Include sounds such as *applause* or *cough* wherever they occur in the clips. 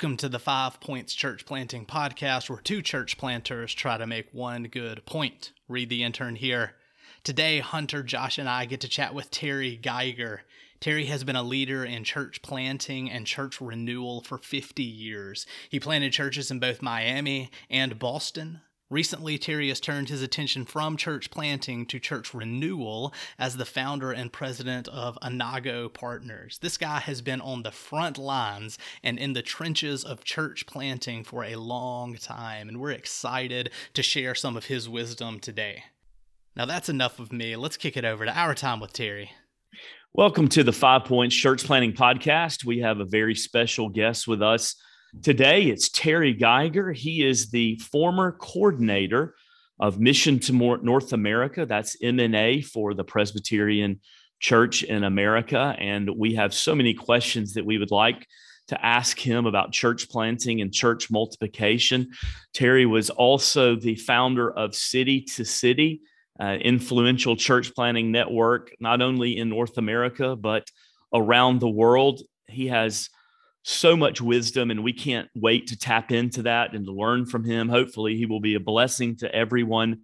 Welcome to the Five Points Church Planting Podcast, where two church planters try to make one good point. Read the intern here. Today, Hunter, Josh, and I get to chat with Terry Gyger. Terry has been a leader in church planting and church renewal for 50 years. He planted churches in both Miami and Boston, Recently, Terry has turned his attention from church planting to church renewal as the founder and president of Anago Partners. This guy has been on the front lines and in the trenches of church planting for a long time, and we're excited to share some of his wisdom today. Now, that's enough of me. Let's kick it over to our time with Terry. Welcome to the Five Points Church Planting Podcast. We have a very special guest with us Today, it's Terry Gyger. He is the former coordinator of Mission to North America. That's MNA for the Presbyterian Church in America. And we have so many questions that we would like to ask him about church planting and church multiplication. Terry was also the founder of City to City, uh, influential church planting network, not only in North America, but around the world. He has so much wisdom, and we can't wait to tap into that and to learn from him. Hopefully, he will be a blessing to everyone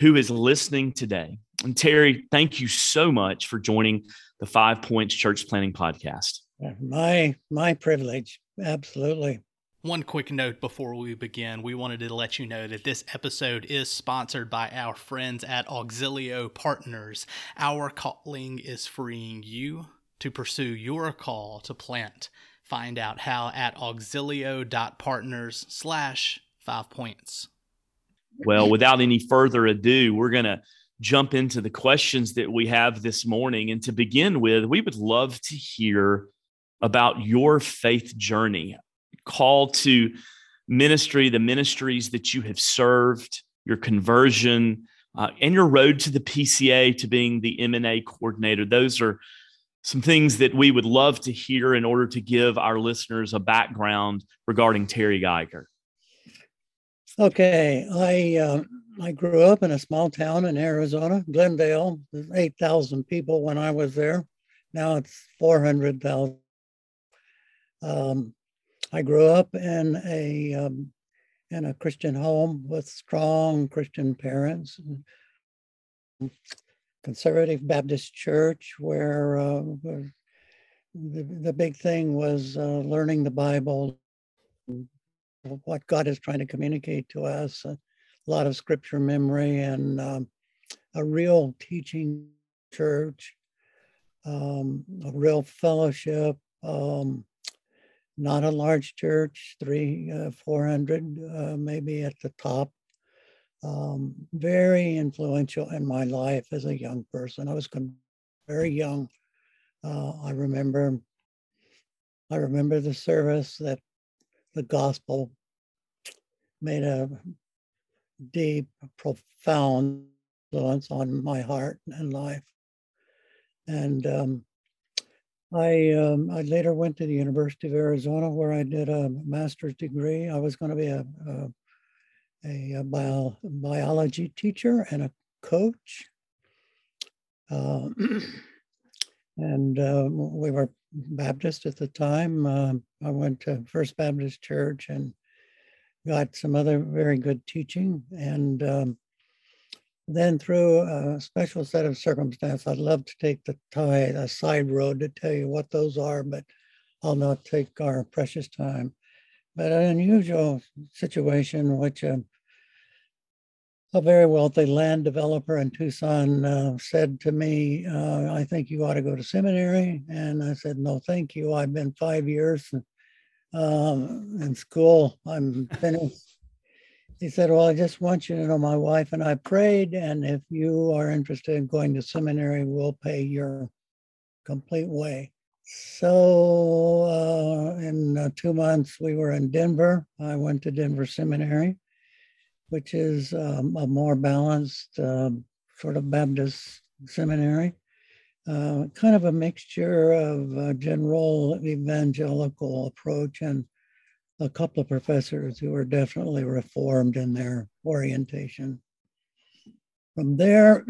who is listening today. And Terry, thank you so much for joining the Five Points Church Planning Podcast. My my privilege, absolutely. One quick note before we begin, we wanted to let you know that this episode is sponsored by our friends at Auxilio Partners. Our calling is freeing you to pursue your call to plant Find out how at auxilio.partners slash five points. Well, without any further ado, we're going to jump into the questions that we have this morning. And to begin with, we would love to hear about your faith journey, call to ministry, the ministries that you have served, your conversion, uh, and your road to the PCA to being the MNA coordinator. Those are some things that we would love to hear in order to give our listeners a background regarding Terry Gyger. Okay, I uh, I grew up in a small town in Arizona, Glendale. There's eight thousand people when I was there. Now it's four hundred thousand. Um, I grew up in a um, in a Christian home with strong Christian parents conservative Baptist church where, uh, the, the big thing was uh, learning the Bible, what God is trying to communicate to us, a lot of scripture memory, and um, a real teaching church, um, a real fellowship. Um, not a large church, three, uh, 400 uh, maybe at the top um, very influential in my life as a young person. I was very young. Uh, I remember, I remember the service that the gospel made a deep, profound influence on my heart and life. And um, I um, I later went to the University of Arizona where I did a master's degree. I was going to be a, a a, bio, biology teacher and a coach. Uh, *clears throat* and uh, we were Baptist at the time. Uh, I went to First Baptist Church and got some other very good teaching. And um, then through a special set of circumstances, I'd love to take the tie, a side road to tell you what those are, but I'll not take our precious time. But an unusual situation, which um, a very wealthy land developer in Tucson uh, said to me, uh, I think you ought to go to seminary. And I said, No, thank you. I've been five years um, in school. I'm finished. he said, Well, I just want you to know my wife and I prayed. And if you are interested in going to seminary, we'll pay your complete way. So uh, in uh, two months, we were in Denver. I went to Denver Seminary which is um, a more balanced um, sort of Baptist seminary, uh, kind of a mixture of general evangelical approach and a couple of professors who are definitely reformed in their orientation. From there,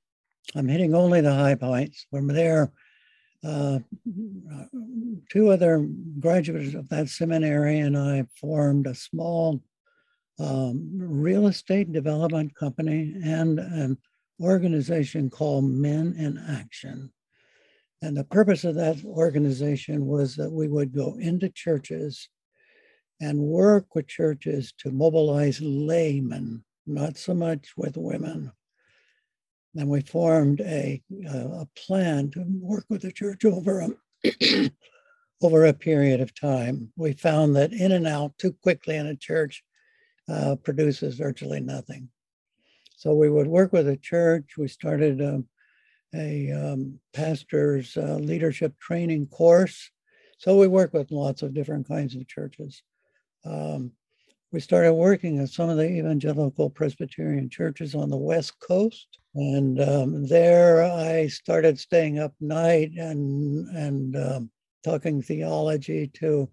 *clears throat* I'm hitting only the high points. From there, uh, two other graduates of that seminary and I formed a small um, real estate development company and an organization called Men in Action. And the purpose of that organization was that we would go into churches and work with churches to mobilize laymen, not so much with women. And we formed a, a plan to work with the church over a, *clears throat* over a period of time. We found that in and out too quickly in a church uh, produces virtually nothing. So we would work with a church. We started um, a um, pastor's uh, leadership training course. So we work with lots of different kinds of churches. Um, we started working at some of the evangelical Presbyterian churches on the West Coast. And um, there I started staying up night and, and um, talking theology to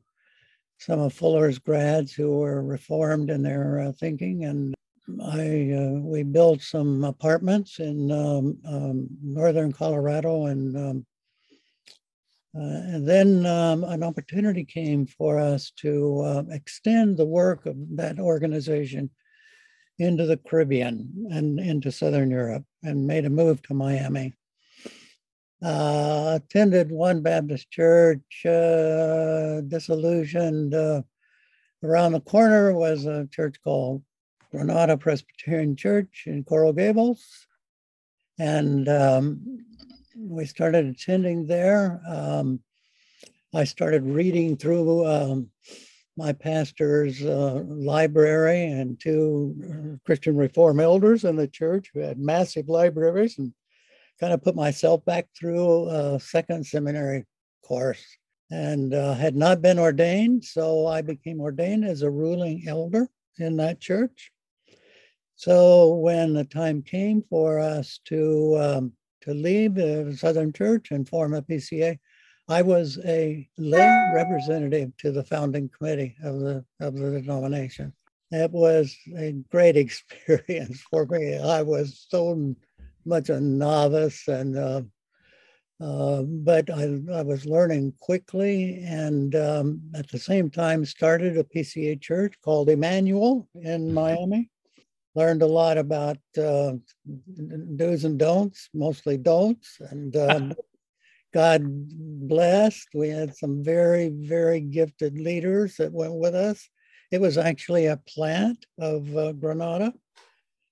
some of Fuller's grads who were reformed in their uh, thinking. And I uh, we built some apartments in um, um, northern Colorado, and um, and then um, an opportunity came for us to uh, extend the work of that organization into the Caribbean and into Southern Europe, and made a move to Miami. Uh, attended one Baptist church, uh, disillusioned. Uh, around the corner was a church called Granada Presbyterian Church in Coral Gables. And um, we started attending there. Um, I started reading through um, my pastor's uh, library and two uh, Christian Reform elders in the church who had massive libraries and kind of put myself back through a second seminary course and uh, had not been ordained. So I became ordained as a ruling elder in that church. So when the time came for us to um, to leave the Southern Church and form a PCA, I was a lay representative to the founding committee of the of the denomination. It was a great *laughs* experience for me. I was so much a novice, and uh, uh, but I, I was learning quickly, and um, at the same time started a PCA church called Emmanuel in Miami learned a lot about uh, do's and don'ts, mostly don'ts, and um, *laughs* God blessed. We had some very, very gifted leaders that went with us. It was actually a plant of uh, Granada.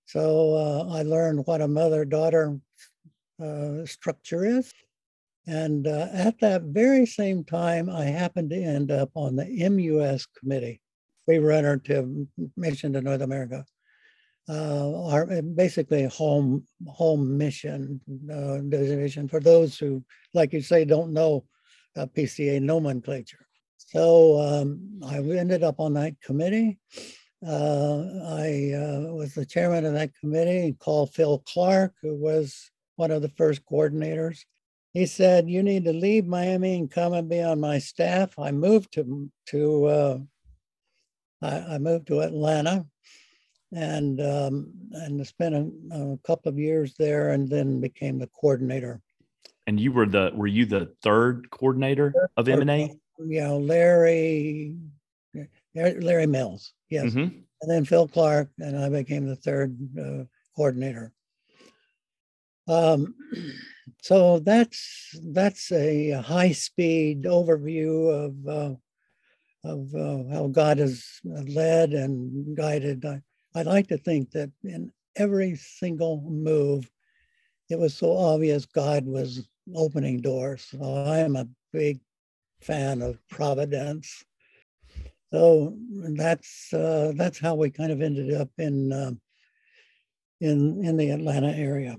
So uh, I learned what a mother daughter uh, structure is. And uh, at that very same time, I happened to end up on the MUS committee, we runner to Mission to North America uh, are uh, basically home home mission uh, designation for those who, like you say, don't know uh, PCA nomenclature. So um, I ended up on that committee. Uh, I uh, was the chairman of that committee. and Called Phil Clark, who was one of the first coordinators. He said, "You need to leave Miami and come and be on my staff." I moved to to I, I moved to Atlanta and um, and spent a, a, couple of years there, and then became the coordinator. And you were the were you the third coordinator of MNA? Yeah, Larry Larry Mills, yes, mm-hmm. and then Phil Clark, and I became the third uh, coordinator. Um, *clears throat* so that's that's a high speed overview of uh, of uh, how God has led and guided. I'd like to think that in every single move, it was so obvious God was opening doors. So I am a big fan of providence. So that's uh, that's how we kind of ended up in uh, in in the Atlanta area.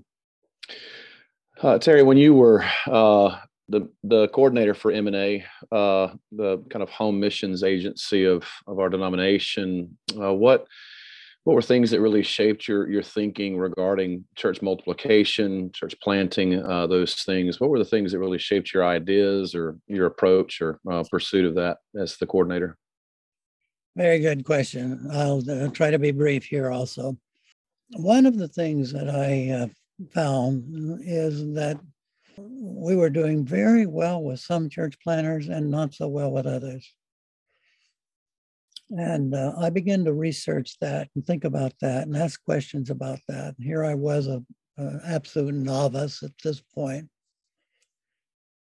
Uh, Terry, when you were uh, the the coordinator for MNA, uh, the kind of home missions agency of of our denomination, uh, what what were things that really shaped your your thinking regarding church multiplication, church planting, uh, those things? What were the things that really shaped your ideas or your approach or uh, pursuit of that as the coordinator? Very good question. I'll uh, try to be brief here also. One of the things that I uh, found is that we were doing very well with some church planners and not so well with others. And uh, I began to research that and think about that and ask questions about that. And here I was, a, absolute novice at this point.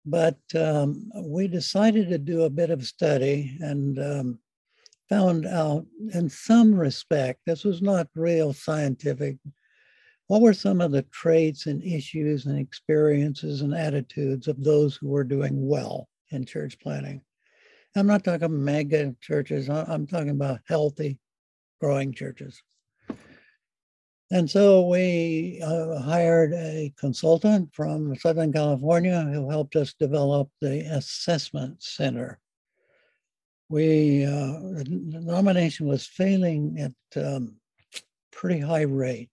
But um, we decided to do a bit of study and um, found out, in some respect, this was not real scientific. What were some of the traits and issues and experiences and attitudes of those who were doing well in church planting? I'm not talking mega churches, I'm talking about healthy, growing churches. And so we uh, hired a consultant from Southern California who helped us develop the assessment center. We uh, the nomination was failing at um, pretty high rate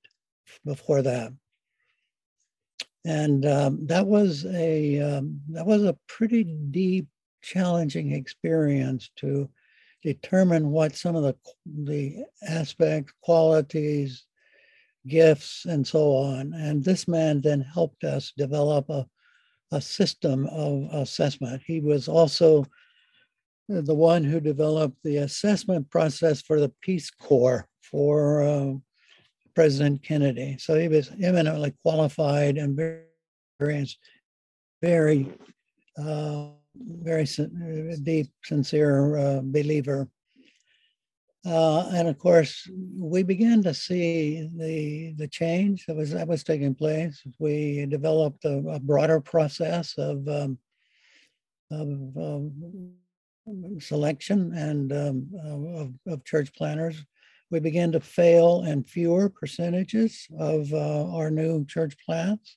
before that, and um, that was a um, that was a pretty deep, challenging experience to determine what some of the the aspects, qualities, gifts, and so on. And this man then helped us develop a, a system of assessment. He was also the one who developed the assessment process for the Peace Corps for uh, President Kennedy. So he was eminently qualified and very, very, uh, very deep, sincere uh, believer uh, and of course, we began to see the the change that was that was taking place. We developed a, a broader process of um, of um, selection and um, of, of, church planners. We began to fail in fewer percentages of uh, our new church plants.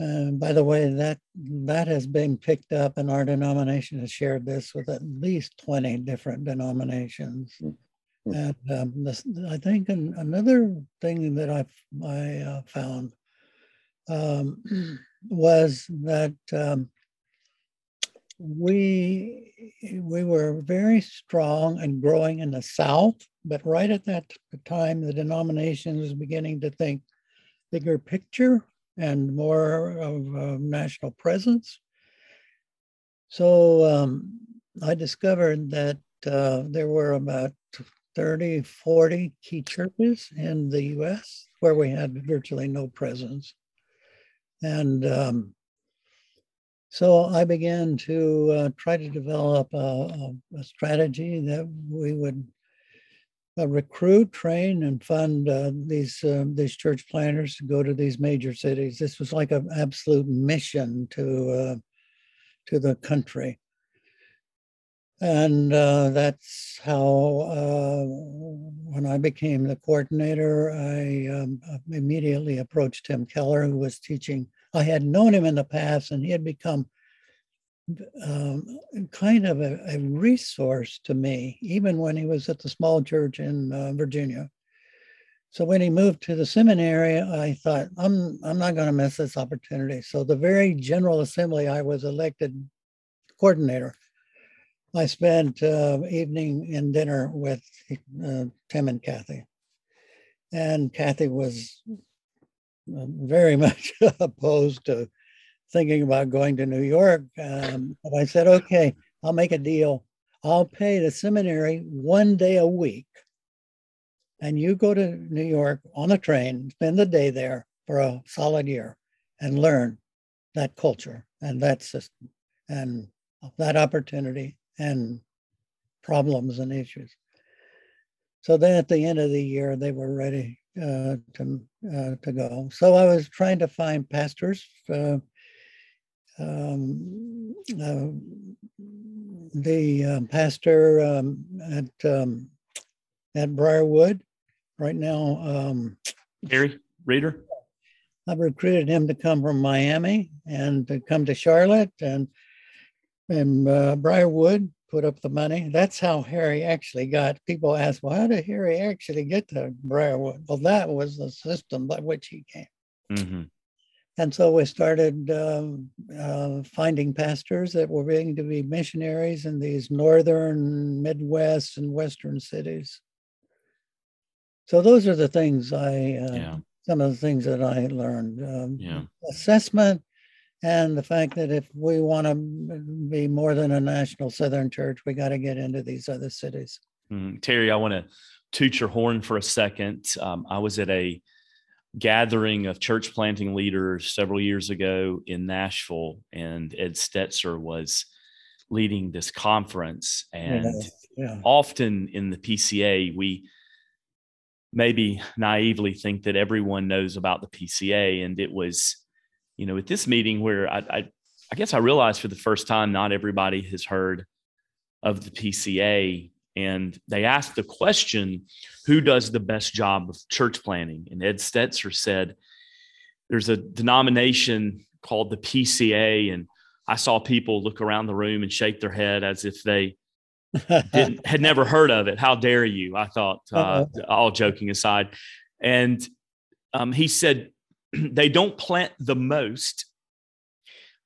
And by the way, that that has been picked up, and our denomination has shared this with at least 20 different denominations. Mm-hmm. And um, this, I think an, another thing that I, I uh, found um, *clears throat* was that um, we we were very strong and growing in the South, but right at that time, the denomination was beginning to think bigger picture and more of a national presence. So um, I discovered that uh, there were about 30, 40 key churches in the US where we had virtually no presence. And um, so I began to uh, try to develop a, a, strategy that we would uh, recruit, train, and fund uh, these uh, these church planners to go to these major cities. This was like an absolute mission to uh, to the country, and uh, that's how uh, when I became the coordinator, I um, immediately approached Tim Keller, who was teaching. I had known him in the past, and he had become um, kind of a, a, resource to me, even when he was at the small church in uh, Virginia. So when he moved to the seminary, I thought, I'm, I'm not going to miss this opportunity. So the very General Assembly, I was elected coordinator. I spent uh, evening and dinner with uh, Tim and Kathy. And Kathy was uh, very *laughs* much opposed to thinking about going to New York. Um, but I said, okay, I'll make a deal. I'll pay the seminary one day a week. And you go to New York on a train, spend the day there for a solid year and learn that culture and that system and that opportunity and problems and issues. So then at the end of the year, they were ready uh, to, uh, to go. So I was trying to find pastors uh, um, uh, the uh, pastor um, at um, at Briarwood right now. Um, Harry Reeder. I've recruited him to come from Miami and to come to Charlotte and and uh, Briarwood put up the money. That's how Harry actually got. People ask, well, how did Harry actually get to Briarwood? Well, that was the system by which he came. Mm-hmm. And so we started um, uh, finding pastors that were willing to be missionaries in these northern, Midwest, and Western cities. So those are the things I, uh, yeah. some of the things that I learned. Um, yeah. Assessment and the fact that if we want to be more than a national Southern church, we got to get into these other cities. Mm, Terry, I want to toot your horn for a second. Um, I was at a gathering of church planting leaders several years ago in Nashville, and Ed Stetzer was leading this conference. And yeah, yeah. often in the PCA, we maybe naively think that everyone knows about the PCA. And it was, you know, at this meeting where I, I, I guess I realized for the first time not everybody has heard of the PCA and they asked the question who does the best job of church planting and ed stetzer said there's a denomination called the pca and i saw people look around the room and shake their head as if they had never *laughs* heard of it. How dare you? I thought uh, all joking aside. And um, he said *clears throat* they don't plant the most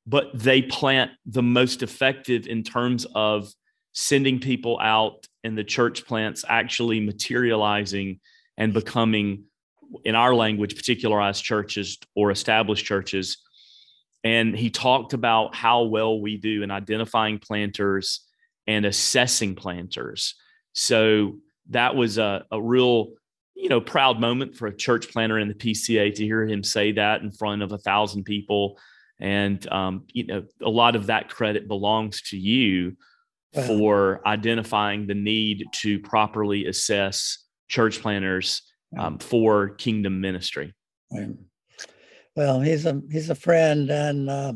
but they plant the most effective in terms of sending people out and the church plants actually materializing and becoming in our language particularized churches or established churches. And he talked about how well we do in identifying planters and assessing planters. So that was a, a real you know proud moment for a church planter in the pca to hear him say that in front of a thousand people. And um, you know a lot of that credit belongs to you for identifying the need to properly assess church planters um, for kingdom ministry. Well, he's a he's a friend, and uh,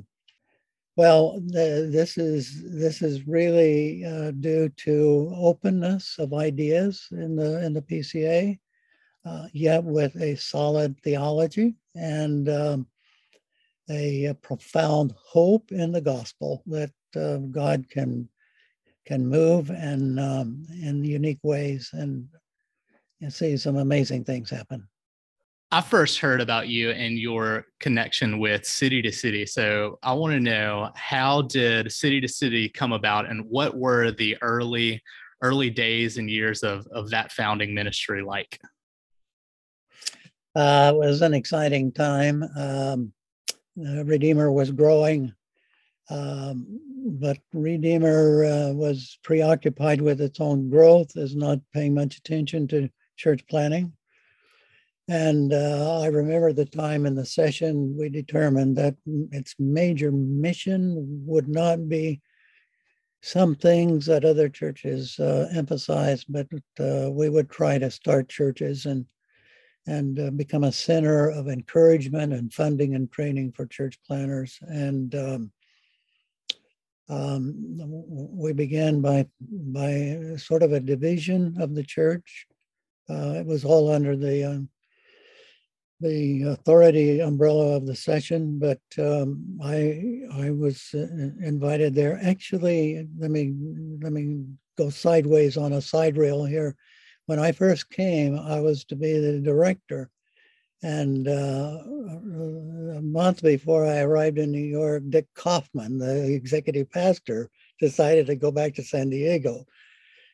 well, the, this is this is really uh, due to openness of ideas in the in the PCA, uh, yet with a solid theology and um, a, a, profound hope in the gospel that uh, God can can move and um, in unique ways and, and see some amazing things happen. I first heard about you and your connection with City to City. So I want to know how did City to City come about and what were the early early days and years of, of that founding ministry like? Uh, it was an exciting time. Um, Redeemer was growing. Um, but Redeemer uh, was preoccupied with its own growth, is not paying much attention to church planning. And uh, I remember the time in the session we determined that its major mission would not be some things that other churches uh, emphasize, but uh, we would try to start churches and and uh, become a center of encouragement and funding and training for church planners. And um, um, we began by by sort of a division of the church. Uh, it was all under the uh, the authority umbrella of the session, but um, I I was uh, invited there. Actually, let me let me go sideways on a side rail here. When I first came, I was to be the director and uh, a month before I arrived in New York, Dick Kaufman, the executive pastor, decided to go back to San Diego.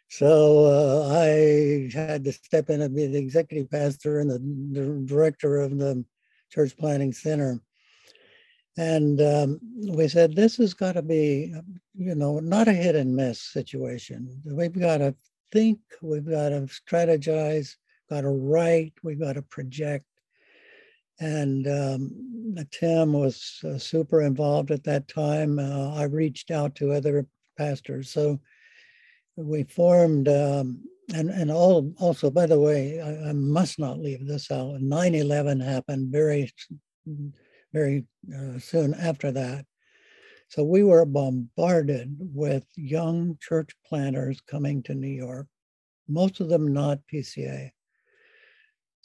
So uh, I had to step in and be the executive pastor and the, the director of the church planting center. And um, we said, this has got to be, you know, not a hit and miss situation. We've got to think, we've got to strategize, got to write, we've got to project and um, Tim was uh, super involved at that time. Uh, I reached out to other pastors, so we formed. Um, and and all also, by the way, I, I must not leave this out. 9/11 happened very, very uh, soon after that. So we were bombarded with young church planters coming to New York, most of them not PCA.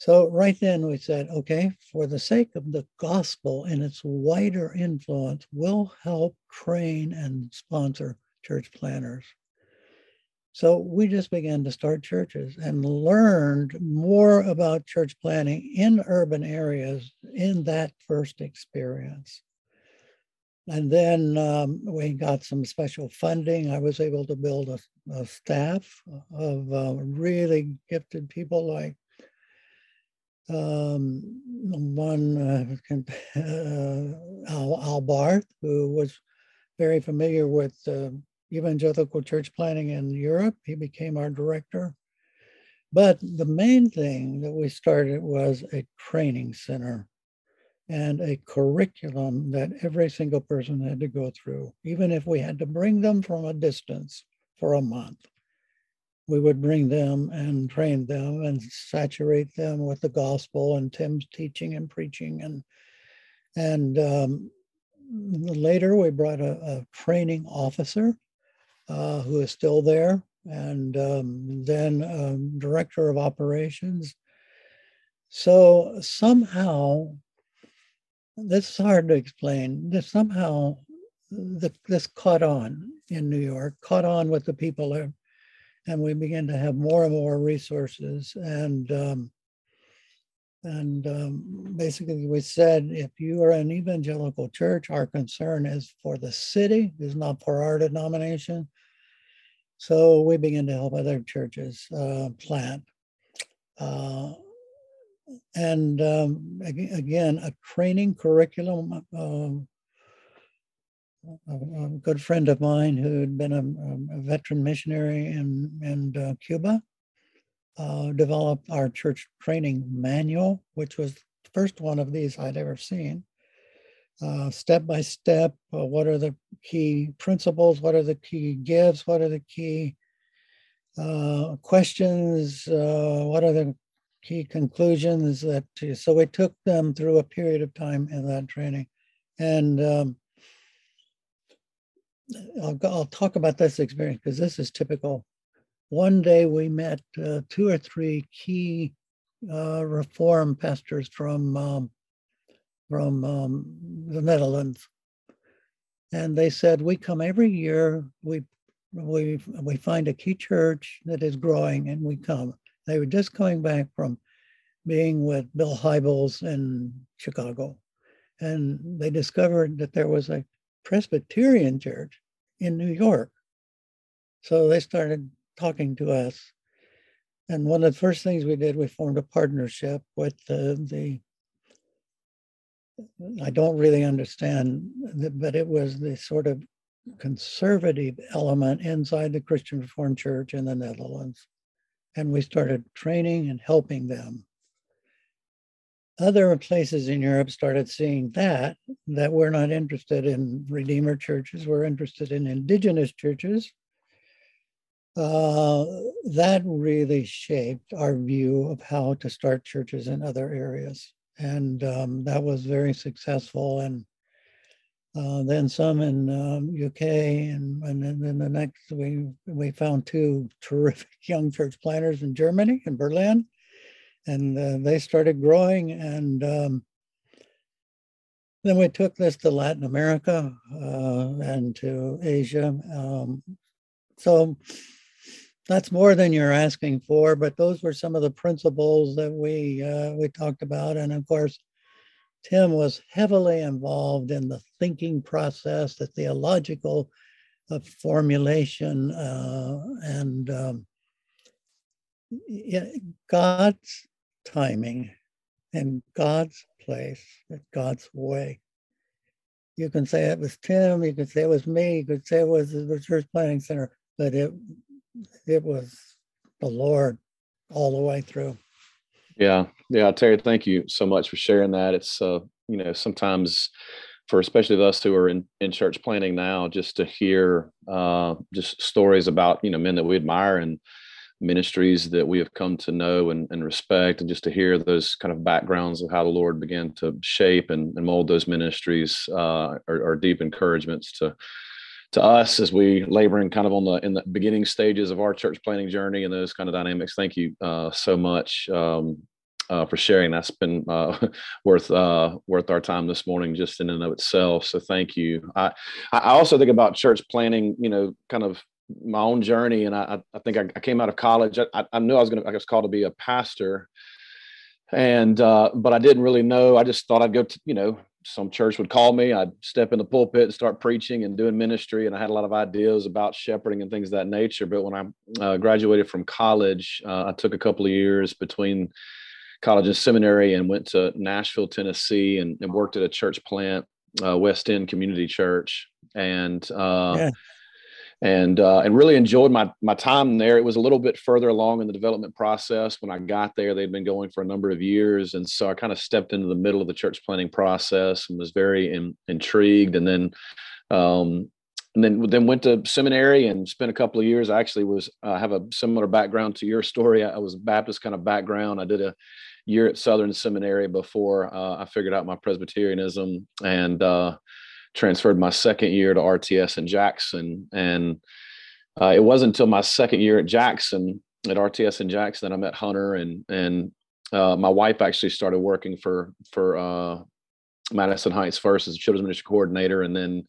So right then we said, okay, for the sake of the gospel and its wider influence, we'll help train and sponsor church planners. So we just began to start churches and learned more about church planning in urban areas in that first experience. And then um, we got some special funding. I was able to build a, a staff of uh, really gifted people like um, one uh, *laughs* Al, Al, Barth, who was very familiar with uh, evangelical church planting in Europe. He became our director. But the main thing that we started was a training center and a curriculum that every single person had to go through, even if we had to bring them from a distance for a month. We would bring them and train them and saturate them with the gospel and Tim's teaching and preaching. And, and um, later we brought a, a training officer uh, who is still there, and um, then um, director of operations. So somehow this is hard to explain. This somehow the, this caught on in New York, caught on with the people and we began to have more and more resources. And um, and um, basically, we said, if you are an evangelical church, our concern is for the city, is not for our denomination. So we began to help other churches uh, plant. Uh, and um, again, a training curriculum. Um, a, a, good friend of mine who had been a, a veteran missionary in, in uh, Cuba uh, developed our church training manual, which was the first one of these I'd ever seen. Uh, step by step, uh, what are the key principles? What are the key gifts? What are the key uh, questions? Uh, what are the key conclusions that so we took them through a period of time in that training and um, I'll, I'll talk about this experience because this is typical. One day we met uh, two or three key uh, reform pastors from um, from um, the netherlands. And they said we come every year we we we find a key church that is growing and we come. They were just coming back from being with Bill Hybels in Chicago. And they discovered that there was a Presbyterian church in New York. So they started talking to us. And one of the first things we did, we formed a partnership with the, the I don't really understand, but it was the sort of conservative element inside the Christian Reformed Church in the Netherlands and we started training and helping them. Other places in Europe started seeing that, that we're not interested in Redeemer churches, we're interested in indigenous churches. Uh, that really shaped our view of how to start churches in other areas. And um, that was very successful. And uh, then some in um, UK, and, and then the next we we found two *laughs* terrific young church planters in Germany, in Berlin, and uh, they started growing. And um, then we took this to Latin America uh, and to Asia. Um, so that's more than you're asking for, but those were some of the principles that we uh, we talked about, and of course Tim was heavily involved in the thinking process, the theological uh, formulation, uh, and um, God's timing and God's place, God's way. You can say it was Tim, you could say it was me, you could say it was the Church Planting Center, but it it was the Lord all the way through. Yeah, yeah, Terry, thank you so much for sharing that. It's uh, you know, sometimes for especially us who are in, in church planting now, just to hear uh, just stories about you know men that we admire and ministries that we have come to know and, and respect, and just to hear those kind of backgrounds of how the Lord began to shape and, and mold those ministries uh, are, are deep encouragements to to us as we laboring kind of on the in the beginning stages of our church planning journey and those kind of dynamics. Thank you uh, so much um, uh, for sharing. That's been uh, *laughs* worth uh, worth our time this morning, just in and of itself. So thank you. I I also think about church planning. You know, kind of my own journey, and I I think I, I came out of college. I, I knew I was going to I was called to be a pastor, and uh, but I didn't really know. I just thought I'd go to you know some church would call me. I'd step in the pulpit and start preaching and doing ministry. And I had a lot of ideas about shepherding and things of that nature. But when I uh, graduated from college, uh, I took a couple of years between college and seminary and went to Nashville, Tennessee, and, and worked at a church plant, uh, West End Community Church, and uh, yeah. And uh, and really enjoyed my my time there. It was a little bit further along in the development process when I got there. They'd been going for a number of years, and so I kind of stepped into the middle of the church planning process and was very in, intrigued. And then um, and then then went to seminary and spent a couple of years. I actually was uh, have a similar background to your story. I was a Baptist kind of background. I did a year at Southern Seminary before uh, I figured out my Presbyterianism and uh, transferred my second year to RTS in Jackson. And uh, it wasn't until my second year at Jackson at RTS in Jackson that I met Hunter and and uh, my wife actually started working for for uh, Madison Heights first as a children's ministry coordinator, and then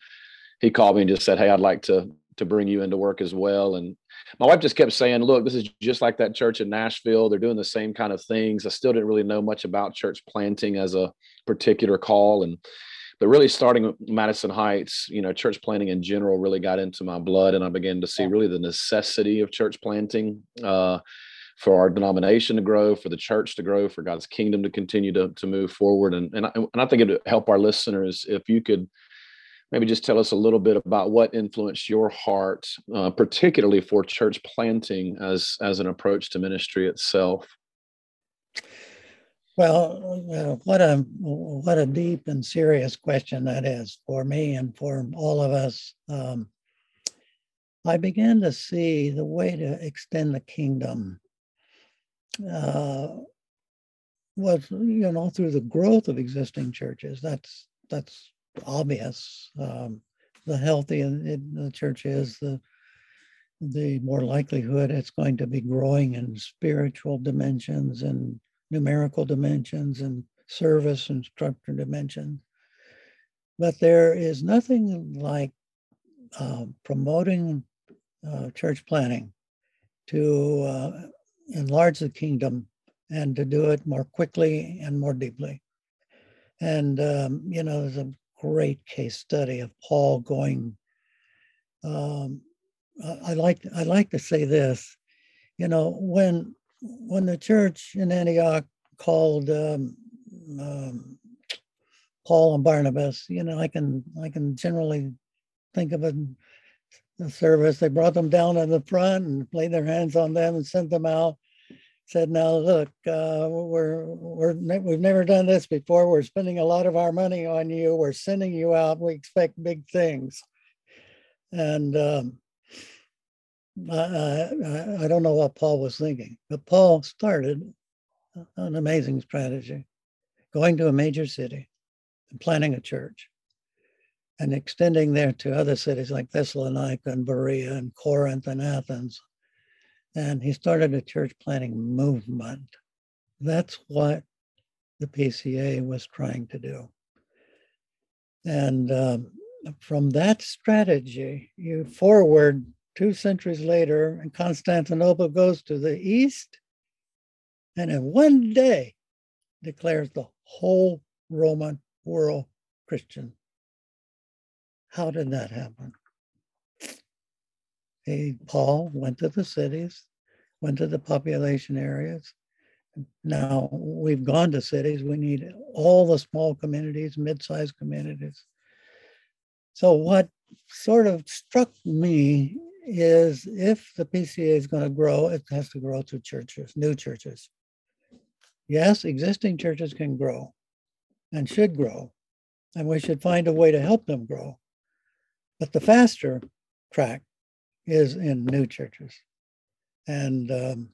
he called me and just said, "Hey, I'd like to to bring you into work as well." And my wife just kept saying, "Look, this is just like that church in Nashville. They're doing the same kind of things." I still didn't really know much about church planting as a particular call, and but really starting with Madison Heights, you know, church planting in general really got into my blood, and I began to see really the necessity of church planting. Uh, for our denomination to grow, for the church to grow, for God's kingdom to continue to, to move forward. And, and, I, and I think it would help our listeners if you could maybe just tell us a little bit about what influenced your heart, uh, particularly for church planting as as an approach to ministry itself. Well, uh, what a what a deep and serious question that is for me and for all of us. Um, I began to see the way to extend the kingdom uh, was, you know, through the growth of existing churches. That's that's obvious. Um, the healthier the church is, the the more likelihood it's going to be growing in spiritual dimensions and numerical dimensions and service and structure dimensions. But there is nothing like uh, promoting uh, church planting to uh, enlarge the kingdom and to do it more quickly and more deeply. And, um, you know, there's a great case study of Paul going. Um, I like I like to say this, you know, when when the church in Antioch called um, um, Paul and Barnabas, you know, I can I can generally think of a, a service. They brought them down in the front and laid their hands on them and sent them out said, "Now look, uh, we're we're we've never done this before. We're spending a lot of our money on you. We're sending you out. We expect big things." And um, I, I, I don't know what Paul was thinking, but Paul started an amazing strategy, going to a major city and planning a church, and extending there to other cities like Thessalonica and Berea and Corinth and Athens and he started a church planting movement. That's what the PCA was trying to do. And um, from that strategy, you forward two centuries later, and Constantinople goes to the east, and in one day declares the whole Roman world Christian. How did that happen? He, Paul went to the cities, went to the population areas. Now we've gone to cities. We need all the small communities, mid-sized communities. So what sort of struck me is if the PCA is going to grow, it has to grow through churches, new churches. Yes, existing churches can grow and should grow, and we should find a way to help them grow. But the faster track is in new churches. And um,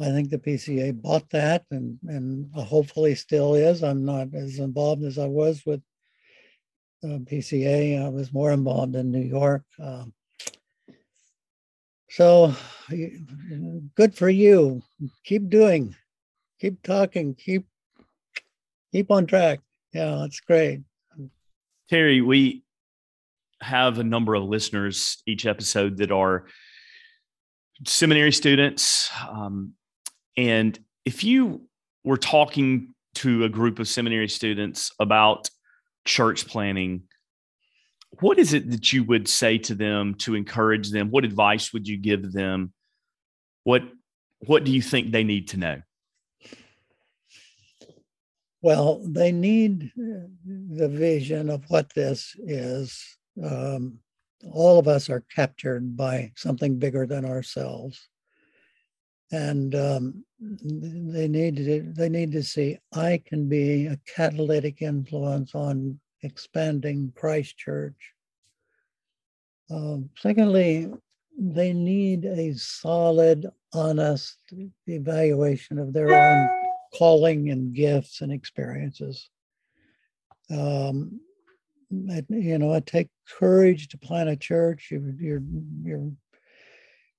I think the PCA bought that and, and hopefully still is. I'm not as involved as I was with uh, PCA. I was more involved in New York. Um, so good for you. Keep doing, keep talking, keep keep on track. Yeah, that's great. Terry, we have a number of listeners each episode that are seminary students. Um, and if you were talking to a group of seminary students about church planting, what is it that you would say to them to encourage them? What advice would you give them? What what do you think they need to know? Well, they need the vision of what this is. Um, all of us are captured by something bigger than ourselves. And um, they need to they need to see I can be a catalytic influence on expanding Christ Church. Um, secondly, they need a solid, honest evaluation of their own calling and gifts and experiences. Um, it, you know, it takes courage to plant a church. You, you're, you're,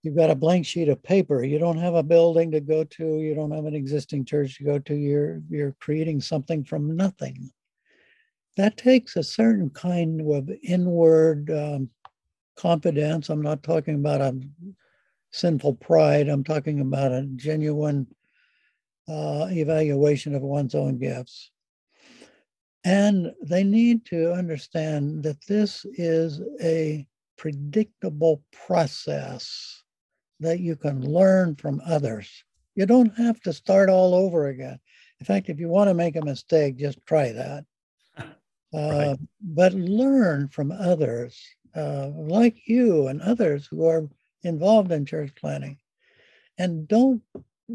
you've got a blank sheet of paper. You don't have a building to go to. You don't have an existing church to go to. You're, you're creating something from nothing. That takes a certain kind of inward um, confidence. I'm not talking about a sinful pride. I'm talking about a genuine uh, evaluation of one's own gifts. And they need to understand that this is a predictable process that you can learn from others. You don't have to start all over again. In fact, if you want to make a mistake, just try that. Uh, But learn from others uh, like you and others who are involved in church planting. And don't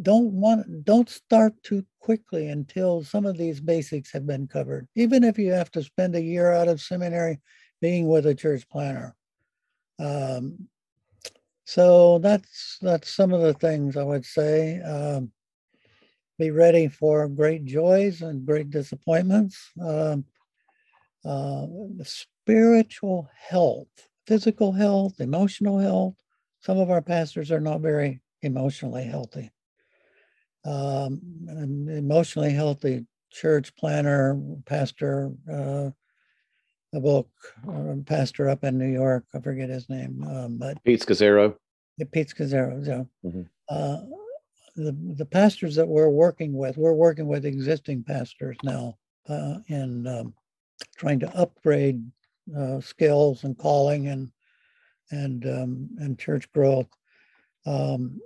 don't want don't start too quickly until some of these basics have been covered even if you have to spend a year out of seminary being with a church planter. Um, so that's that's some of the things i would say. Um, be ready for great joys and great disappointments. Um, uh, spiritual health physical health emotional health some of our pastors are not very emotionally healthy um, an emotionally healthy church planter, pastor, uh, a book, uh, pastor up in New York. I forget his name, um, but Pete Scazzero. Yeah, Pete Scazzero. Yeah. Mm-hmm. Uh, the the pastors that we're working with, we're working with existing pastors now uh, in um, trying to upgrade uh, skills and calling and and um, and church growth. Um,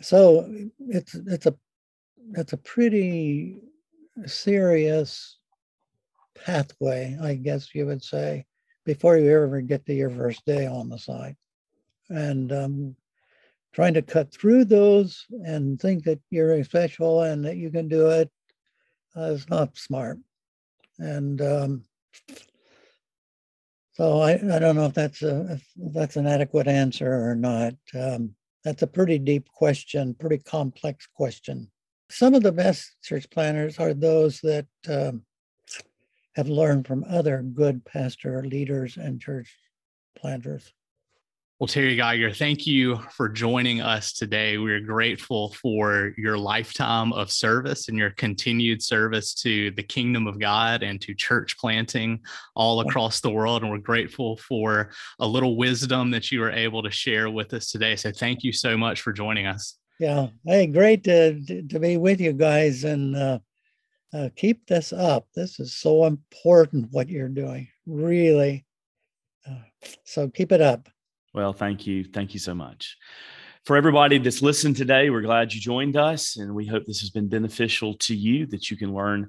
so it's it's a it's a pretty serious pathway, I guess you would say, before you ever get to your first day on the site. And um, trying to cut through those and think that you're special and that you can do it uh, is not smart. And um, so I, I don't know if that's a if that's an adequate answer or not. Um, that's a pretty deep question, pretty complex question. Some of the best church planters are those that um, have learned from other good pastor leaders and church planters. Well, Terry Gyger, thank you for joining us today. We're grateful for your lifetime of service and your continued service to the kingdom of God and to church planting all across the world. And we're grateful for a little wisdom that you were able to share with us today. So thank you so much for joining us. Yeah. Hey, great to, to be with you guys and uh, uh, keep this up. This is so important what you're doing, really. Uh, so keep it up. Well, thank you. Thank you so much. For everybody that's listened today, we're glad you joined us, and we hope this has been beneficial to you, that you can learn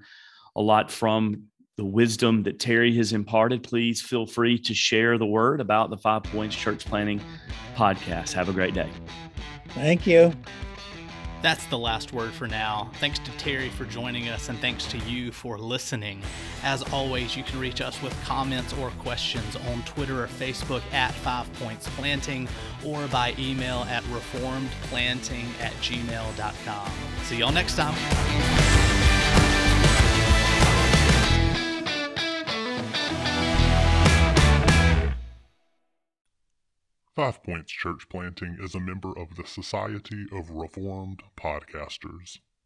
a lot from the wisdom that Terry has imparted. Please feel free to share the word about the Five Points Church Planting podcast. Have a great day. Thank you. That's the last word for now. Thanks to Terry for joining us, and thanks to you for listening. As always, you can reach us with comments or questions on Twitter or Facebook at Five Points Planting or by email at reformedplanting at gmail.com. See y'all next time. Five Points Church Planting is a member of the Society of Reformed Podcasters.